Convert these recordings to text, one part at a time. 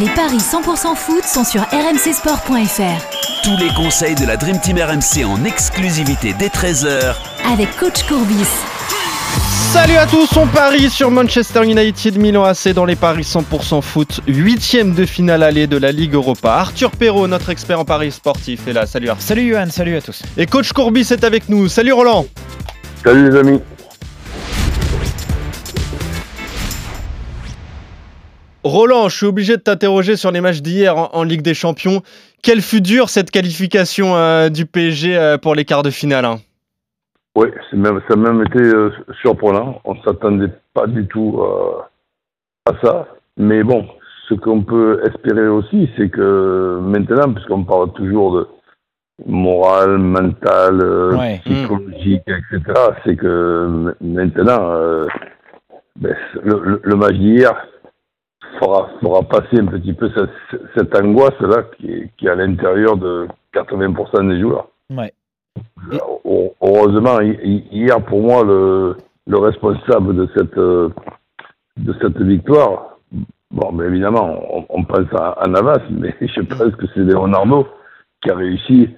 Les paris 100% foot sont sur rmcsport.fr. Tous les conseils de la Dream Team RMC en exclusivité dès 13h avec coach Courbis. Salut à tous, on parie sur Manchester United Milan AC dans les paris 100% foot, huitième de finale allée de la Ligue Europa. Arthur Perrault, notre expert en paris sportif, est là. Salut Arthur. Salut Johan, salut à tous. Et coach Courbis est avec nous. Salut Roland. Salut les amis. Roland, je suis obligé de t'interroger sur les matchs d'hier en, Ligue des Champions. Quelle fut dure cette qualification euh, du PSG euh, pour les quarts de finale hein? Oui, même, ça a même été euh, surprenant. On ne s'attendait pas du tout à ça. Mais bon, ce qu'on peut espérer aussi, c'est que maintenant, puisqu'on parle toujours de morale, mental, psychologique, etc., c'est que maintenant, ben, le match d'hier, fera, fera passer un petit peu cette, cette angoisse-là qui, qui, est à l'intérieur de 80% des joueurs. Ouais. Euh, heureusement, hier, pour moi, le, le responsable de cette, de cette victoire, bon, mais évidemment, on, on pense à, à, Navas, mais je pense que c'est Leonardo qui a réussi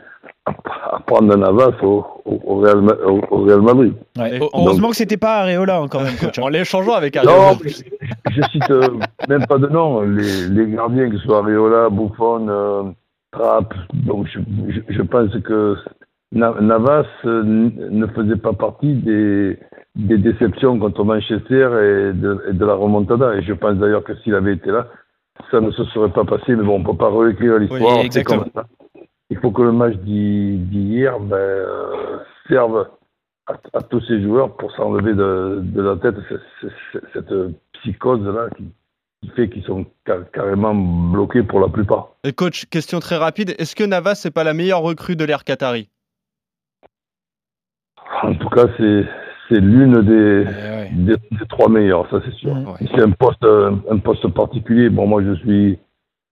à prendre un avance au, au, Real, au, Real, Madrid. heureusement que c'était pas Areola encore même, coach. Hein. en l'échangeant avec Areola. Non, je cite euh, même pas de nom. Les, les, gardiens, que ce soit Areola, Buffon, euh, Trapp, donc je, je, je, pense que Navas euh, ne faisait pas partie des, des déceptions contre Manchester et de, et de la remontada. Et je pense d'ailleurs que s'il avait été là, ça ne se serait pas passé. Mais bon, on ne peut pas réécrire l'histoire. Oui, exactement. Comme ça il faut que le match d'hier ben, euh, serve à, tous ces joueurs pour s'enlever de, de, la tête cette, psychose-là qui, fait qu'ils sont carrément bloqués pour la plupart. Et coach, question très rapide, est-ce que Navas n'est pas la meilleure recrue de l'ère Qatari? En tout cas, c'est c'est l'une des, eh des, trois meilleures, ça c'est sûr. C'est un poste, un poste particulier. Bon, moi je suis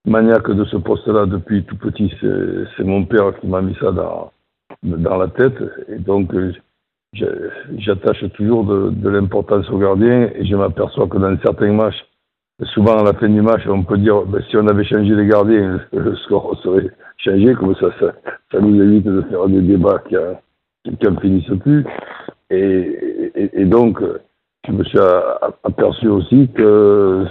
maniaque de ce poste-là depuis tout petit. C'est mon père qui m'a mis ça dans, dans la tête. Et donc, euh, j'attache toujours de, l'importance au gardien et je m'aperçois que dans certains matchs, souvent à la fin du match, on peut dire ben, si on avait changé les gardiens, le score serait changé, comme ça, ça, nous évite de faire des débats qui n'en finissent plus. Et, et, donc, je me suis aperçu aussi que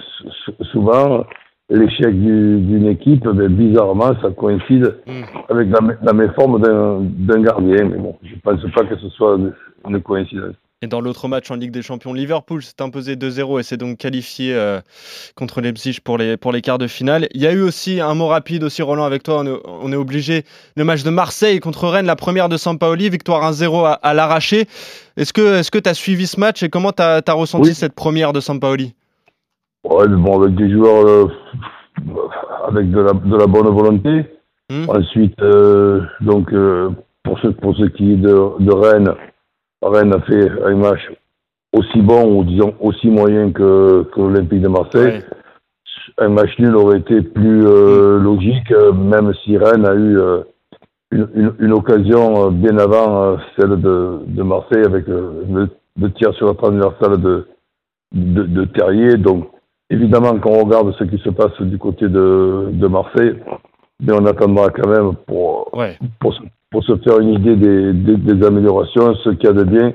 souvent, l'échec d'une équipe, ben, bizarrement, ça coïncide mm. avec la, méforme d'un gardien. Mais bon, je ne pense pas que ce soit une coïncidence. Et dans l'autre match en Ligue des Champions, Liverpool s'est imposé 2-0 et s'est donc qualifié euh, contre Leipzig pour les, pour les quarts de finale. Il y a eu aussi un mot rapide aussi, Roland, avec toi. On est, obligé. Le match de Marseille contre Rennes, la première de Sampaoli, victoire 1-0 à, l'arraché. Est-ce que tu as suivi ce match et comment tu as, ressenti cette première de Sampaoli? Ouais, bon, avec des joueurs euh, avec de la, de la bonne volonté. Hmm. Ensuite, euh, donc, euh, pour, ce, pour ce qui est de, de Rennes, Rennes a fait un match aussi bon ou disons aussi moyen que, que l'Olympique de Marseille. Un match nul aurait été plus euh, hmm. logique, même si Rennes a eu une, une, une, occasion bien avant celle de, de Marseille avec le, le, tir sur la transversale de, de, de Terrier. Donc, Évidemment, quand on regarde ce qui se passe du côté de, de Marseille, mais on attendra quand même pour, pour, pour, se faire une idée des, des, améliorations. Ce qu'il y a de bien,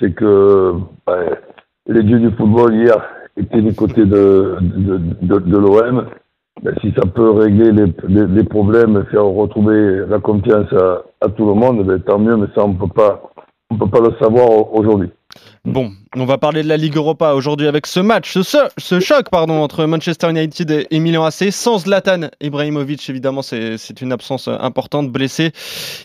c'est que ben, les dieux du football hier étaient du côté de, de, de, de l'OM. Ben, si ça peut régler les, les, les, problèmes, faire retrouver la confiance à, à tout le monde, ben, tant mieux, mais ça, on on peut pas le savoir aujourd'hui. Bon, on va parler de la Ligue Europa aujourd'hui avec ce match, ce, choc pardon, entre Manchester United et Milan AC, sans Zlatan Ibrahimovic, évidemment, c'est une absence importante, blessé,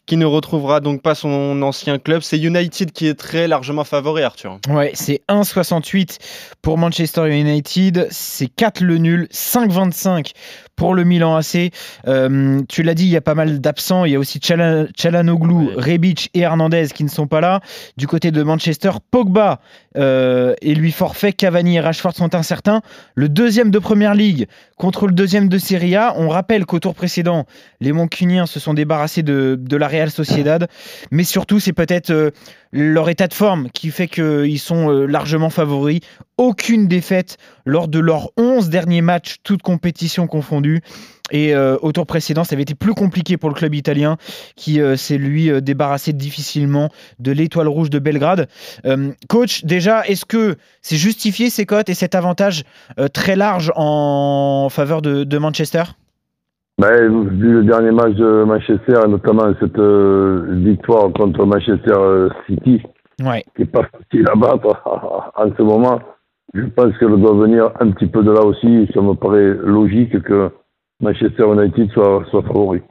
qui ne retrouvera donc pas son ancien club. C'est United qui est très largement favori, Arthur. Ouais, c'est 1,68 pour Manchester United, c'est 4 le nul, 5,25 pour le Milan AC. Euh, tu l'as dit, il y a pas mal d'absents. Il y a aussi Chalanoglu, Rebic et Hernandez qui ne sont pas là. Du côté de Manchester, Pogba euh, est lui forfait, Cavani et Rashford sont incertains. Le deuxième de Première Ligue contre le deuxième de Serie A. On rappelle qu'au tour précédent, les Moncuniens se sont débarrassés de, la Real Sociedad. Mais surtout, c'est peut-être euh, leur état de forme qui fait qu'ils sont euh, largement favoris. Aucune défaite lors de leurs 11 derniers matchs, toutes compétitions confondues. Et euh, au tour précédent, ça avait été plus compliqué pour le club italien qui euh, s'est lui euh, débarrassé difficilement de l'étoile rouge de Belgrade. coach, déjà, est-ce que c'est justifié ces cotes et cet avantage très large en faveur de, Manchester? Ben, Vu le dernier match de Manchester, et notamment cette victoire contre Manchester City, ouais. qui n'est pas facile à battre en ce moment, je pense qu'elle doit venir un petit peu de là aussi. Ça me paraît logique que Manchester United soit, soit favori.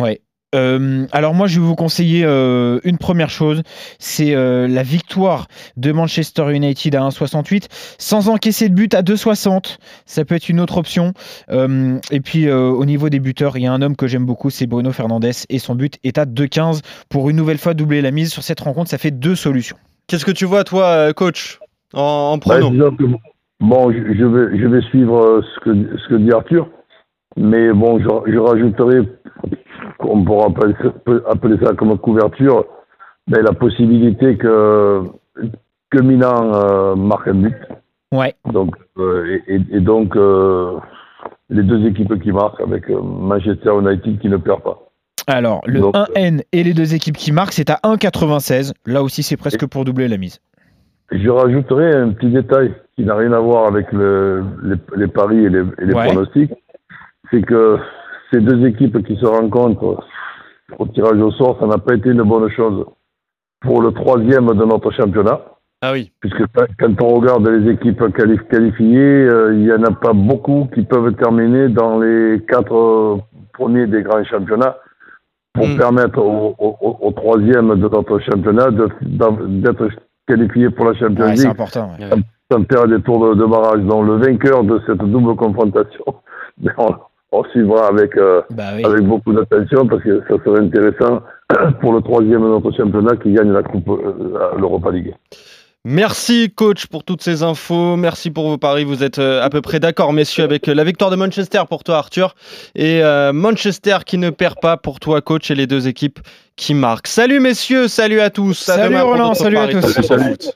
Ouais. Euh, alors moi je vais vous conseiller euh, une première chose, c'est euh, la victoire de Manchester United à 1,68 sans encaisser de but à 2,60. Ça peut être une autre option. et puis au niveau des buteurs, il y a un homme que j'aime beaucoup, c'est Bruno Fernandes et son but est à 2,15 pour une nouvelle fois doubler la mise sur cette rencontre. Ça fait deux solutions. Qu'est-ce que tu vois toi, coach, en, en bah, Bon, je, vais, je vais suivre ce que, ce que dit Arthur. Mais bon, je, je rajouterai, on pourra appeler, ça comme couverture, mais la possibilité que, que Milan euh, marque un but. Ouais. Donc, euh, et, et, donc, euh, les deux équipes qui marquent avec Manchester United qui ne perd pas. Alors, le 1N et les deux équipes qui marquent, c'est à 1,96. Là aussi, c'est presque pour doubler la mise. Je rajouterai un petit détail qui n'a rien à voir avec le, les, paris et les, et les pronostics c'est que ces deux équipes qui se rencontrent au tirage au sort, ça n'a pas été une bonne chose pour le troisième de notre championnat. Ah oui. Puisque quand on regarde les équipes qualifiées, euh, il n'y en a pas beaucoup qui peuvent terminer dans les quatre premiers des grands championnats pour hmm. permettre au, troisième de notre championnat d'être qualifié pour la Champions League. c'est important. Sans, faire des tours de, barrage. Donc le vainqueur de cette double confrontation, on suivra avec, euh, bah avec beaucoup d'attention parce que ça serait intéressant pour le troisième de notre championnat qui gagne la Coupe euh, l'Europa League. Merci coach pour toutes ces infos. Merci pour vos paris. Vous êtes euh, à peu près d'accord, messieurs, avec la victoire de Manchester pour toi, Arthur, et Manchester qui ne perd pas pour toi, coach, et les deux équipes qui marquent. Salut messieurs, salut à tous. Salut Roland, salut à tous.